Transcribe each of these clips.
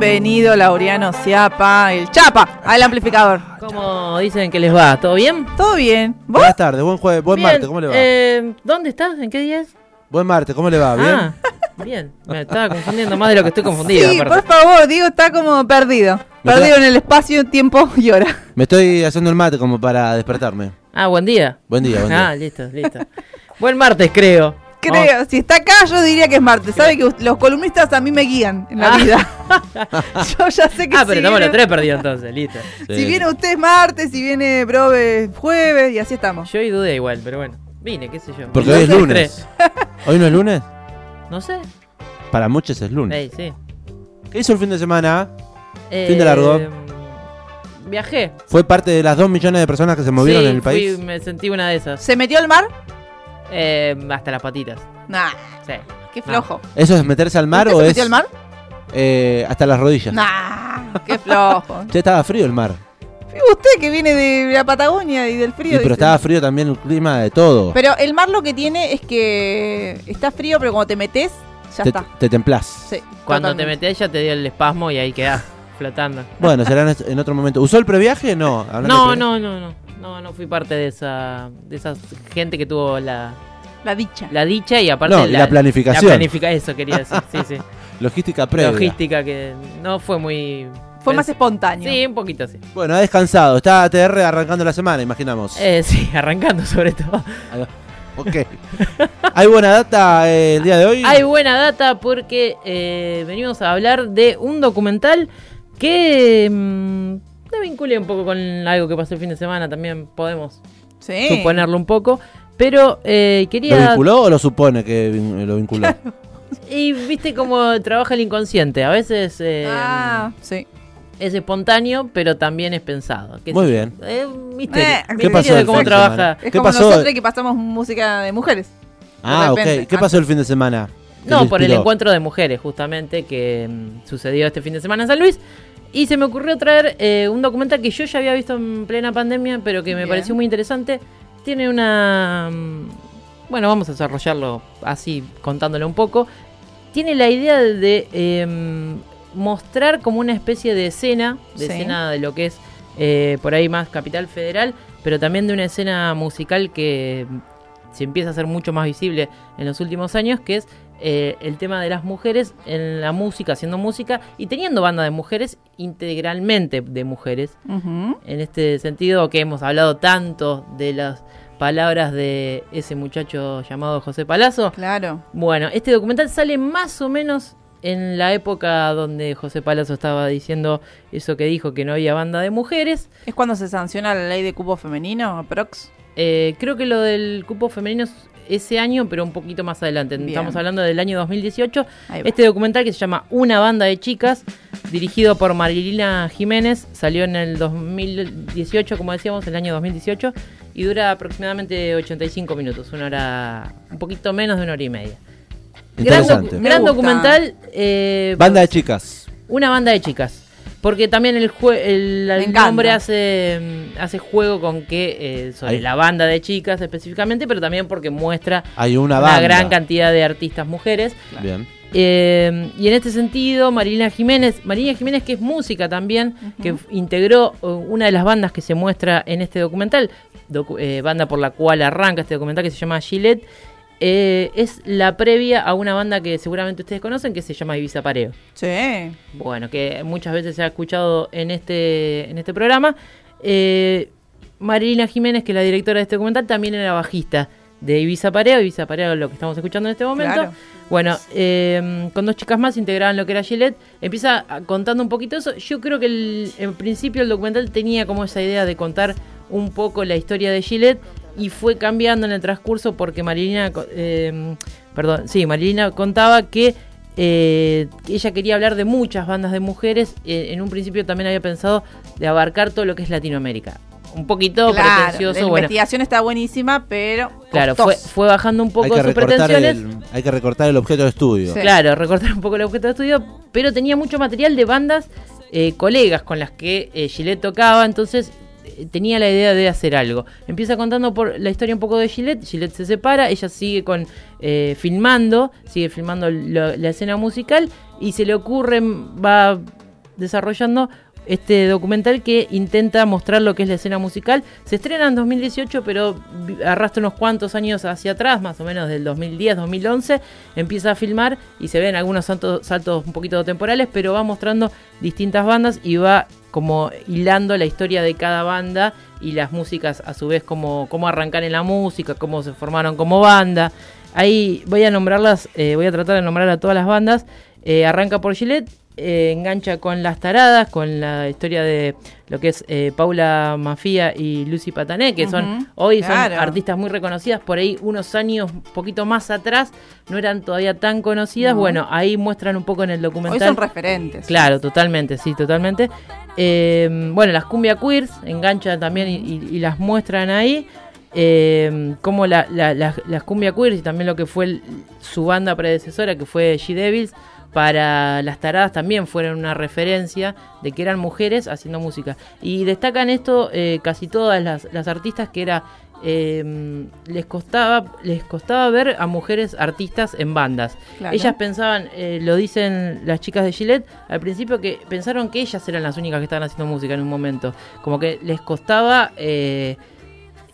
Bienvenido, Laureano Ciapa, el Chapa, al amplificador. ¿Cómo dicen que les va? ¿Todo bien? ¿Todo bien? ¿Vos? Buenas tardes, buen jueves, buen Bien, martes, ¿cómo le va? eh, ¿Dónde estás? ¿En qué día es? Buen martes, ¿cómo le va? ¿Bien? Ah, bien. Me estaba confundiendo más de lo que estoy confundido. Sí, aparte. por favor, Diego está como perdido. Perdido en el espacio, tiempo y hora. Me estoy haciendo el mate como para despertarme. Ah, buen día. Buen día, buen Ah, día. listo, listo. buen martes, creo. Creo, si está acá, yo diría que es martes. Sabe que los columnistas a mí me guían en la Ah. vida. yo ya sé que Ah, si pero estamos los viene- tres perdidos entonces, listo. Sí. Si viene usted es martes, si viene Brobe jueves, y así estamos. Yo hoy dudé igual, pero bueno. Vine, qué sé yo. Porque hoy es lunes. ¿Hoy no es lunes? No sé. Para muchos es lunes. Ey, sí. ¿Qué hizo el fin de semana? Eh, Fin de largo. Viajé. ¿Fue parte de las dos millones de personas que se movieron Sí, en el país? me sentí una de esas. ¿Se metió al mar? Eh, hasta las patitas. Nah, Sí. qué flojo. ¿Eso es meterse al mar ¿Usted o se es metió al mar? eh, hasta las rodillas? Nah, qué flojo. Ya estaba frío el mar. Fíjate usted que viene de la Patagonia y del frío. Y, pero dice. estaba frío también el clima de todo. Pero el mar lo que tiene es que está frío, pero cuando te metes, ya te, está. te templás. Sí, Cuando te totalmente. metes ya te dio el espasmo y ahí quedás flotando. Bueno, será en, en otro momento. ¿Usó el previaje? No. hablando No, pre- no, no, no. No, no fui parte de esa, de esa gente que tuvo la, La dicha. la dicha y aparte No, la La planificación. planifica, eso quería decir, sí, sí. Logística previa. Logística que no fue muy... Fue más espontáneo. Sí, un poquito sí. Bueno, ha descansado. Está ATR arrancando la semana, imaginamos. Eh, sí, arrancando sobre todo. Ok. ¿Hay buena data eh, el día de hoy? Hay buena data porque eh, venimos a hablar de un documental que mm, me vincula un poco con algo que pasó el fin de semana, también podemos Sí. suponerlo un poco. Pero eh, ¿Lo quería... vinculó o lo supone que lo vinculó? Y viste cómo trabaja el inconsciente. A veces eh, Ah, sí. es espontáneo, pero también es pensado. ¿Qué Muy yo? bien. Eh, un misterio. Eh, misterio ¿Qué pasó de el cómo fin de trabaja. semana? Es ¿Qué como pasó? nosotros que pasamos música de mujeres. ah, ok. ¿Qué pasó el fin de semana? ¿Qué No, por el encuentro de mujeres, justamente, que mm, sucedió este fin de semana en San Luis. Y se me ocurrió traer eh, un documental que yo ya había visto en plena pandemia, pero que me Bien. pareció muy interesante. Tiene una... mm, Bueno, vamos a desarrollarlo así, contándolo un poco. Tiene la idea de eh, mostrar como una especie de escena, de Sí. escena de lo que es eh, por ahí más Capital Federal, pero también de una escena musical que se empieza a hacer mucho más visible en los últimos años, que es eh, el tema de las mujeres en la música, haciendo música y teniendo banda de mujeres, integralmente de mujeres. En este sentido que hemos hablado tanto de las palabras de ese muchacho llamado José Palazzo. Claro. Bueno, este documental sale más o menos en la época donde José Palazzo estaba diciendo eso que dijo, que no había banda de mujeres. ¿Es cuando se sanciona la ley de cupo femenino, aprox? Eh, creo que lo del cupo femenino ese año, pero un poquito más adelante. Bien. Estamos hablando del año 2018. Ahí va. Este documental que se llama Una banda de chicas, dirigido por Marilina Jiménez, salió en el 2018, como decíamos, el año 2018, y dura aproximadamente 85 minutos, una hora, un poquito menos de una hora y media. Gran, Interesante. docu- Me gran documental. eh, Banda de chicas. una banda de chicas. Porque también el, jue- el, el nombre hace, mm, hace juego con que eh, sobre la banda de chicas específicamente, pero también porque muestra Hay una gran cantidad de artistas mujeres. Bien. Eh, y en este sentido, Marilina Jiménez, Marilina Jiménez que es música también, que integró uh, una de las bandas que se muestra en este documental, docu- eh, banda por la cual arranca este documental que se llama Gillette, eh, es la previa a una banda que seguramente ustedes conocen que se llama Ibiza Pareo. Sí. Bueno, que muchas veces se ha escuchado en este, en este programa. Eh, Marilina Jiménez, que es la directora de este documental, también era bajista de Ibiza Pareo. Ibiza Pareo es lo que estamos escuchando en este momento. Claro. Bueno, eh, con dos chicas más integraban lo que era Gillette. Empieza contando un poquito eso. Yo creo que el- en principio el documental tenía como esa idea de contar un poco la historia de Gillette y fue cambiando en el transcurso porque Marilina, eh, perdón, sí, Marilina contaba que eh, ella quería hablar de muchas bandas de mujeres. Eh, en un principio también había pensado de abarcar todo lo que es Latinoamérica. Un poquito Claro, pretencioso, la bueno. investigación está buenísima, pero. Claro, fue, bajando un Hay poco que, sus recortar pretensiones. el, hay que recortar el objeto de estudio. Sí. Claro, recortar un poco el objeto de estudio, pero tenía mucho material de bandas eh, colegas con las que eh, Gillette tocaba, entonces tenía la idea de hacer algo. Empieza contando por la historia un poco de Gillette, Gillette se separa, ella sigue con eh, filmando, sigue filmando la escena musical y se le ocurre, va desarrollando este documental que intenta mostrar lo que es la escena musical. Se estrena en 2018, pero arrastra unos cuantos años hacia atrás, más o menos del 2010-2011. Empieza a filmar y se ven algunos saltos, saltos un poquito temporales, pero va mostrando distintas bandas y va como hilando la historia de cada banda y las músicas a su vez cómo, cómo arrancan en la música, cómo se formaron como banda. Ahí voy a nombrarlas, eh, voy a tratar de nombrar a todas las bandas. Eh, arranca por Gillette, eh, engancha con Las Taradas, con la historia de lo que es eh, Paula Mafia y Lucy Patané, que son hoy claro. son artistas muy reconocidas, por ahí unos años poquito más atrás no eran todavía tan conocidas. No. Bueno, ahí muestran un poco en el Hoy documental. son referentes. Claro, totalmente, sí, totalmente. Eh, bueno, las cumbia queers enganchan también y, y- y las muestran ahí. Eh, como la- la- la- las cumbia queers y también lo que fue el- su banda predecesora, que fue G Devils, para las taradas también fueron una referencia de que eran mujeres haciendo música. Y destacan esto eh, casi todas las, las artistas que era eh, les costaba les costaba ver a mujeres artistas en bandas. Claro. Ellas pensaban, eh, lo dicen las chicas de Gillette, al principio que pensaron que ellas eran las únicas que estaban haciendo música en un momento. Como que les costaba eh,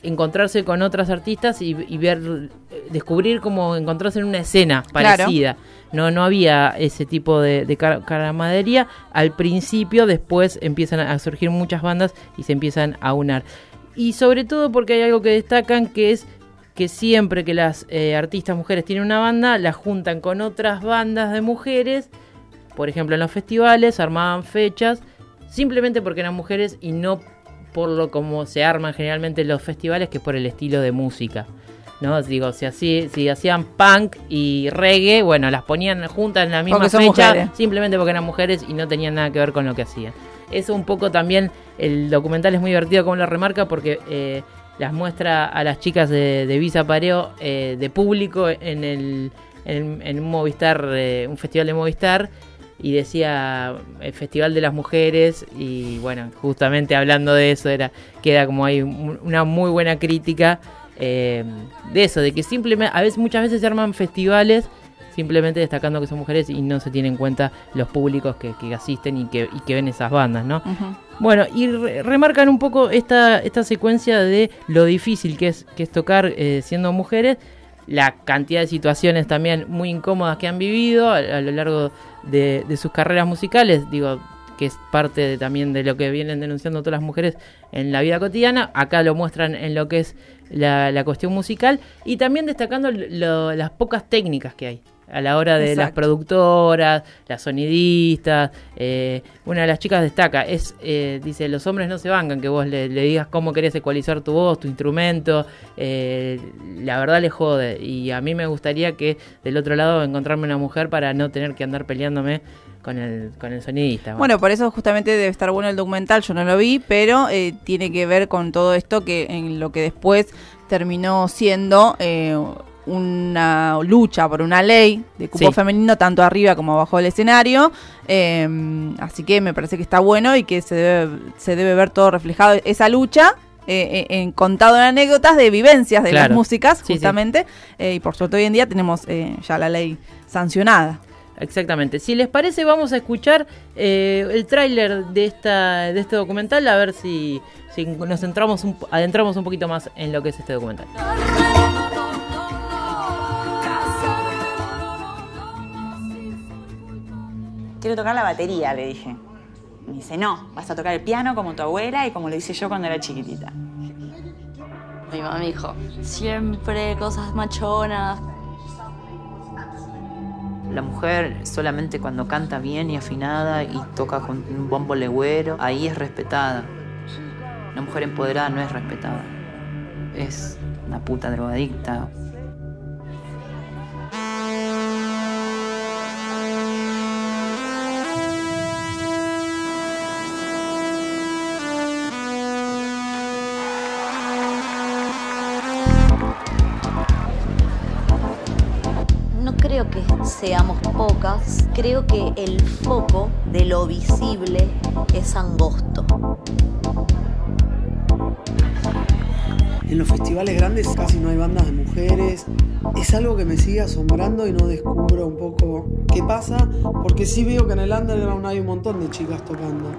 encontrarse con otras artistas y, y ver, eh, descubrir como encontrarse en una escena Claro. No, no había ese tipo de, de car- caramadería al principio, después empiezan a surgir muchas bandas y se empiezan a unar. Y sobre todo porque hay algo que destacan que es que siempre que las eh, artistas mujeres tienen una banda, la juntan con otras bandas de mujeres, por ejemplo en los festivales, armaban fechas, simplemente porque eran mujeres y no por lo como se arman generalmente los festivales, que es por el estilo de música. ¿No? Digo, si, así, si hacían punk y reggae, bueno, las ponían juntas en la misma fecha, mujeres. simplemente porque eran mujeres y no tenían nada que ver con lo que hacían. Eso un poco también, el documental es muy divertido como lo remarca porque eh, las muestra a las chicas de, de Visa Pareo eh, de público en el en, en un Movistar, eh, un festival de Movistar y decía el Festival de las Mujeres y bueno, justamente hablando de eso era queda como hay un- una muy buena crítica eh, de eso, de que simplemente a veces muchas veces se arman festivales simplemente destacando que son mujeres y no se tienen en cuenta los públicos que, que asisten y que, y que ven esas bandas, ¿no? Bueno, y re- remarcan un poco esta, esta secuencia de lo difícil que es, que es tocar eh, siendo mujeres, la cantidad de situaciones también muy incómodas que han vivido a, a lo largo de, de sus carreras musicales, digo, que es parte de- también de lo que vienen denunciando todas las mujeres en la vida cotidiana, acá lo muestran en lo que es la, la cuestión musical. Y también destacando lo- las pocas técnicas que hay a la hora de las productoras, las sonidistas. eh, una de las chicas destaca, es eh, dice, los hombres no se bancan que vos le, le digas cómo querés ecualizar tu voz, tu instrumento. eh, la verdad le jode. Y a mí me gustaría que del otro lado encontrarme una mujer para no tener que andar peleándome con el, con el sonidista. Bueno, por eso justamente debe estar bueno el documental, yo no lo vi, pero eh, tiene que ver con todo esto que en lo que después terminó siendo eh, una lucha por una ley de cupo Sí. femenino tanto arriba como abajo del escenario, eh, así que me parece que está bueno y que se debe, se debe ver todo reflejado esa lucha. eh, eh, en contado en anécdotas de vivencias de Claro. las músicas, Sí, sí. justamente, eh, y por suerte hoy en día tenemos eh, ya la ley sancionada. Exactamente. Si les parece, vamos a escuchar eh, el tráiler de esta de este documental a ver si, si nos entramos un, adentramos un poquito más en lo que es este documental. Quiero tocar la batería, le dije. Me dice, no, vas a tocar el piano como tu abuela y como lo hice yo cuando era chiquitita. Mi mamá me dijo, siempre cosas machonas. La mujer solamente cuando canta bien y afinada y toca con un bombo legüero, ahí es respetada. La mujer empoderada no es respetada. Es una puta drogadicta. Seamos pocas, creo que el foco de lo visible es angosto. En los festivales grandes casi no hay bandas de mujeres. Es algo que me sigue asombrando y no descubro un poco qué pasa, porque sí veo que en el underground hay un montón de chicas tocando.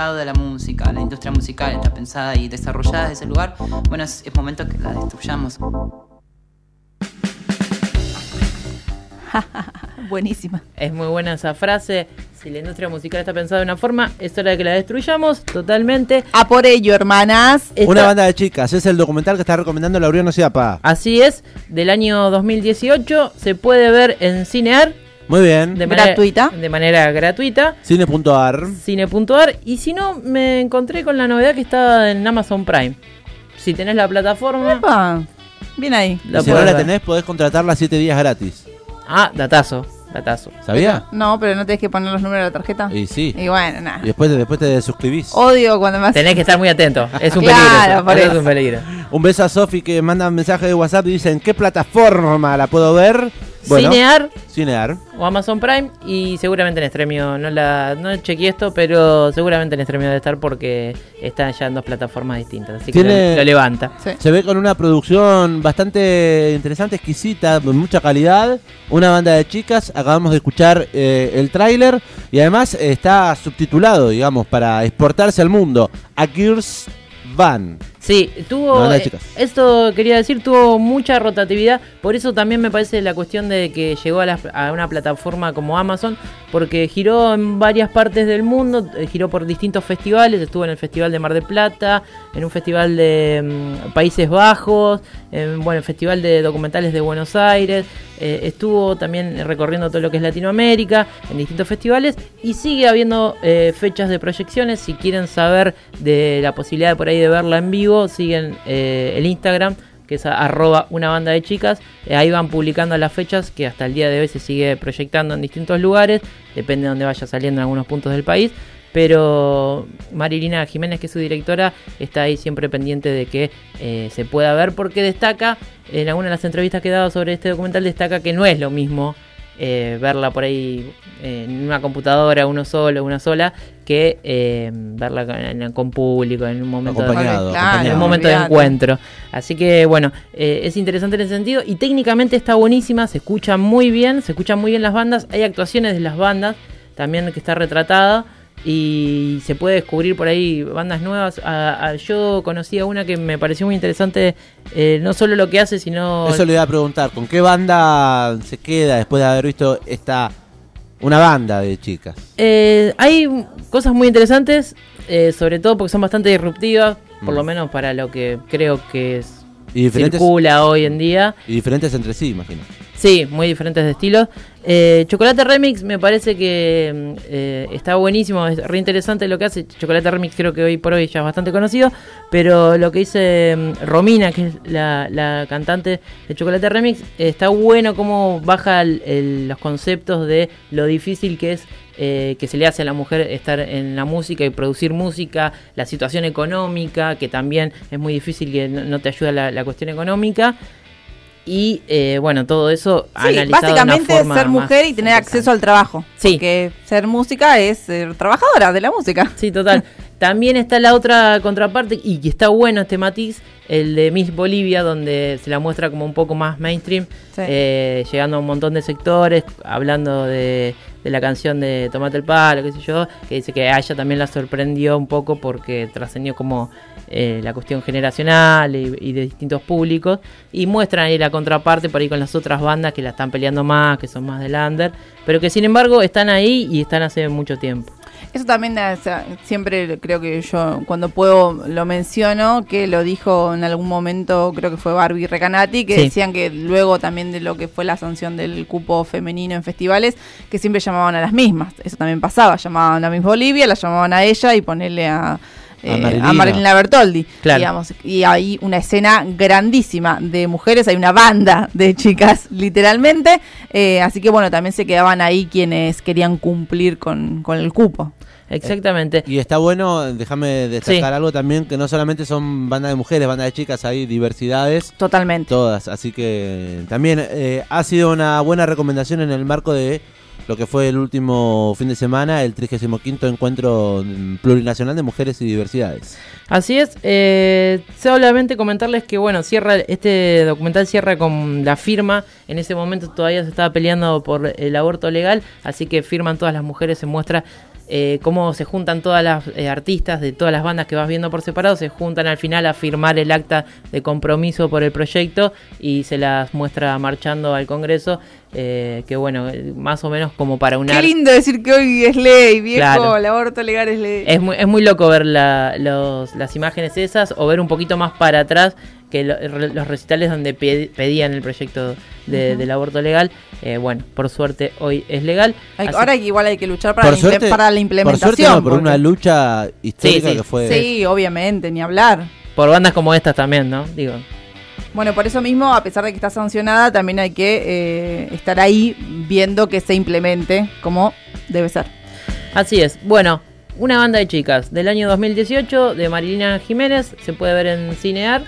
Mercado de la música, la industria musical está pensada y desarrollada desde ese lugar, bueno, es, es momento que la destruyamos. Buenísima. Es muy buena esa frase. Si la industria musical está pensada de una forma, es hora de que la destruyamos totalmente. A por ello, hermanas. Una banda de chicas, es el documental que está recomendando Laureano Ciapa. Así es, del año 2018. Se puede ver en Cinear. Muy bien. De manera, Gratuita. De manera gratuita. Cine.ar. Cine.ar. Y si no, me encontré con la novedad que está en Amazon Prime. Si tenés la plataforma. Epa, Bien ahí. La si no la tenés, podés contratarla 7 días gratis. Ah, datazo. Datazo. ¿Sabía? No, pero no tenés que poner los números de la tarjeta. Y sí. Y bueno, nada. Y después, después te suscribís. Odio cuando me hacen- Tenés que estar muy atento. Es un Claro, peligro. eso. por Eso eso. es un peligro. Un beso a Sofi que manda un mensaje de WhatsApp y dice: ¿En qué plataforma la puedo ver? Cinear Cinear. o Amazon Prime y seguramente en Estremio. No la no chequeé esto, pero seguramente en Estremio debe estar porque está ya en dos plataformas distintas. Así que Tiene- lo, lo levanta. Sí. Se ve con una producción bastante interesante, exquisita, con mucha calidad. Una banda de chicas. Acabamos de escuchar eh, el tráiler y además está subtitulado, digamos, para exportarse al mundo. A Gears Van. Sí, tuvo. no, eh, esto quería decir, tuvo mucha rotatividad. Por eso también me parece la cuestión de que llegó a, las- a una plataforma como Amazon, porque giró en varias partes del mundo, eh, giró por distintos festivales. Estuvo en el Festival de Mar del Plata, en un festival de mm, Países Bajos, en bueno, el Festival de Documentales de Buenos Aires. eh, estuvo también recorriendo todo lo que es Latinoamérica en distintos festivales y sigue habiendo eh, fechas de proyecciones. Si quieren saber de la posibilidad de por ahí de verla en vivo, siguen eh, el Instagram que es arroba una banda de chicas. Eh, ahí van publicando las fechas que hasta el día de hoy se sigue proyectando en distintos lugares. Depende de dónde vaya saliendo en algunos puntos del país. Pero Marilina Jiménez, que es su directora, está ahí siempre pendiente de que eh, se pueda ver porque destaca, en alguna de las entrevistas que he dado sobre este documental, destaca que no es lo mismo eh, verla por ahí eh, en una computadora, uno solo, una sola, que eh, verla con, con público en un momento de-. Claro, en acompañado. un momento de encuentro. Así que bueno, eh, es interesante en ese sentido y técnicamente está buenísima, se escucha muy bien, se escuchan muy bien las bandas, hay actuaciones de las bandas también que está retratada y se puede descubrir por ahí bandas nuevas. A- a- yo conocí a una que me pareció muy interesante, eh, no solo lo que hace, sino... Eso le iba a preguntar, ¿con qué banda se queda después de haber visto esta una banda de chicas? Eh, hay cosas muy interesantes, eh, sobre todo porque son bastante disruptivas, por Mm. lo menos para lo que creo que es, Y circula hoy en día. y diferentes entre sí, imagino. Sí, muy diferentes de estilos. Eh, Chocolate Remix me parece que mm, eh, está buenísimo, es re interesante lo que hace. Chocolate Remix creo que hoy por hoy ya es bastante conocido, pero lo que dice mm, Romina, que es la, cantante de Chocolate Remix, está bueno cómo baja el- los conceptos de lo difícil que es eh, que se le hace a la mujer estar en la música y producir música, la situación económica, que también es muy difícil que no, te ayuda la cuestión económica. Y eh, bueno, todo eso Sí, analizado de una básicamente forma ser mujer y tener acceso al trabajo. Sí. Porque ser música es ser trabajadora de la música. Sí, total. También está la otra contraparte, y que está bueno este matiz, el de Miss Bolivia, donde se la muestra como un poco más mainstream, Sí. eh, llegando a un montón de sectores, hablando de, de la canción de Tomate el Palo, qué sé yo, que dice que a ella también la sorprendió un poco porque trascendió como eh, la cuestión generacional y, y de distintos públicos, y muestran ahí la contraparte por ahí con las otras bandas que la están peleando más, que son más del under, pero que sin embargo están ahí y están hace mucho tiempo. Eso también o sea, siempre creo que yo cuando puedo lo menciono, que lo dijo en algún momento, creo que fue Barbie Recanati, que Sí. decían que luego también de lo que fue la sanción del cupo femenino en festivales, que siempre llamaban a las mismas. Eso también pasaba, llamaban a Miss Bolivia, la llamaban a ella y ponerle a eh, A Marilina. a Marilina Bertoldi, Claro. digamos. Y hay una escena grandísima de mujeres, hay una banda de chicas, literalmente. eh, así que bueno, también se quedaban ahí quienes querían cumplir con, con el cupo. Exactamente. Y está bueno, déjame destacar Sí. algo también, que no solamente son bandas de mujeres, bandas de chicas, hay diversidades. Totalmente. Todas, así que también eh, ha sido una buena recomendación en el marco de lo que fue el último fin de semana, el 35 encuentro plurinacional de mujeres y diversidades. Así es, eh, solamente comentarles que bueno, cierra este documental cierra con la firma, en ese momento todavía se estaba peleando por el aborto legal, así que firman todas las mujeres, se muestra eh, cómo se juntan todas las eh, artistas de todas las bandas que vas viendo por separado, se juntan al final a firmar el acta de compromiso por el proyecto y se las muestra marchando al Congreso, eh, que bueno, eh, más o menos como para una... Qué lindo decir que hoy es ley, viejo, Claro. el aborto legal es ley. Es muy, es muy loco ver la- los- las imágenes esas o ver un poquito más para atrás que lo- los recitales donde pe- pedían el proyecto de- del aborto legal. Eh, bueno, por suerte hoy es legal. Hay- Así- ahora igual hay que luchar para, Por la, suerte, para la por implementación. suerte no, por porque- una lucha histórica Sí, sí. que fue... Sí, obviamente, ni hablar. por bandas como estas también, ¿no? Digo, Bueno, por eso mismo, a pesar de que está sancionada, también hay que eh, estar ahí viendo que se implemente como debe ser. Así es. Bueno, una banda de chicas del año 2018 de Marilina Jiménez. Se puede ver en Cinear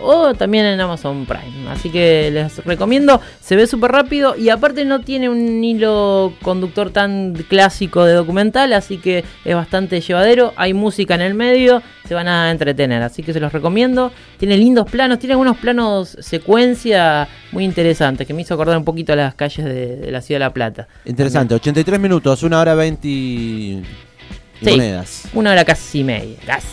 o también en Amazon Prime. Así que les recomiendo. Se ve súper rápido y aparte no tiene un hilo conductor tan clásico de documental. Así que es bastante llevadero. Hay música en el medio. Se van a entretener. Así que se los recomiendo. Tiene lindos planos. Tiene algunos planos secuencia muy interesantes. Que me hizo acordar un poquito a las calles de, de la ciudad de La Plata. Interesante, 83 minutos, una hora 20 Sí. monedas. Una hora casi media. Casi.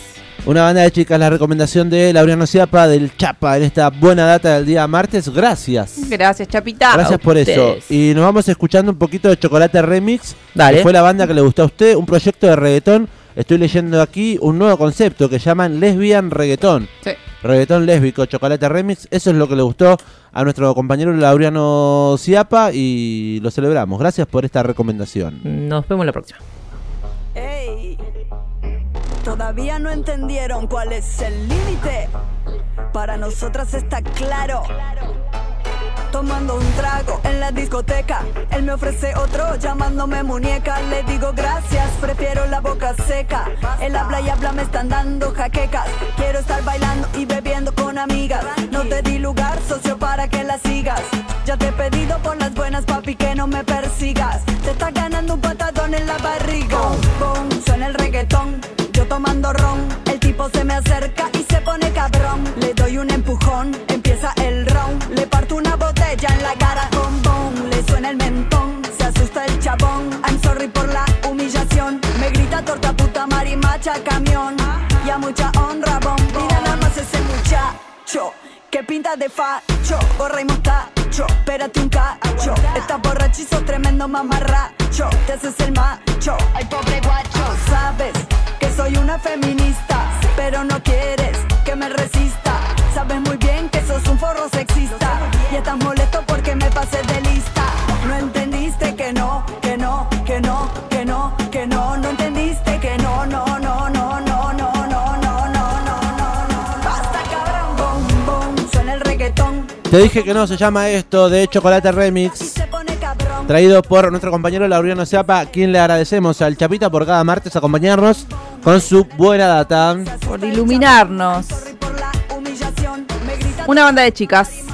Una banda de chicas, la recomendación de Laureano Ciapa del Chapa en esta buena data del día martes. Gracias. Gracias, Chapita. Gracias por eso. Y nos vamos escuchando un poquito de Chocolate Remix. Dale. Que fue la banda que le gustó a usted. Un proyecto de reggaetón. Estoy leyendo aquí un nuevo concepto que llaman Lesbian Reggaetón. Sí. Reggaetón lésbico, Chocolate Remix. Eso es lo que le gustó a nuestro compañero Laureano Ciapa y lo celebramos. Gracias por esta recomendación. Nos vemos la próxima. Todavía no entendieron cuál es el límite. Para nosotras está claro. Tomando un trago en la discoteca, él me ofrece otro llamándome muñeca. Le digo gracias, prefiero la boca seca. Él habla y habla, me están dando jaquecas. Quiero estar bailando y bebiendo con amigas. No te di lugar, socio, para que la sigas. Ya te he pedido por las buenas, papi, que no me persigas. Te estás ganando un patadón Le doy un empujón, empieza el round. Le parto una botella en la cara con. Le suena el mentón, se asusta el chabón. I'm sorry por la humillación. Me grita torta puta marimacha camión. Y a mucha honra, bom, Mira nada más ese muchacho. Que pinta de facho, gorra y mostacho, espérate un cacho. Estás sos tremendo mamarracho. Te haces el macho, ay pobre guacho. Sabes que soy una feminista, pero no quieres que me resista. Sabes muy bien que sos un forro sexista y estás molesto porque me pasé de lista. No entendiste que no, que no, que no, que no, que no, no entendiste que no, no, no, no, no, no, no, no, no, no, no. Basta cabrón, boom, boom, suena el reggaetón Te dije que no, se llama esto de Chocolate Remix. Traído por nuestro compañero Laureano Ciapa, quien le agradecemos al Chapita por cada martes acompañarnos con su buena data. Por iluminarnos. Una banda de chicas.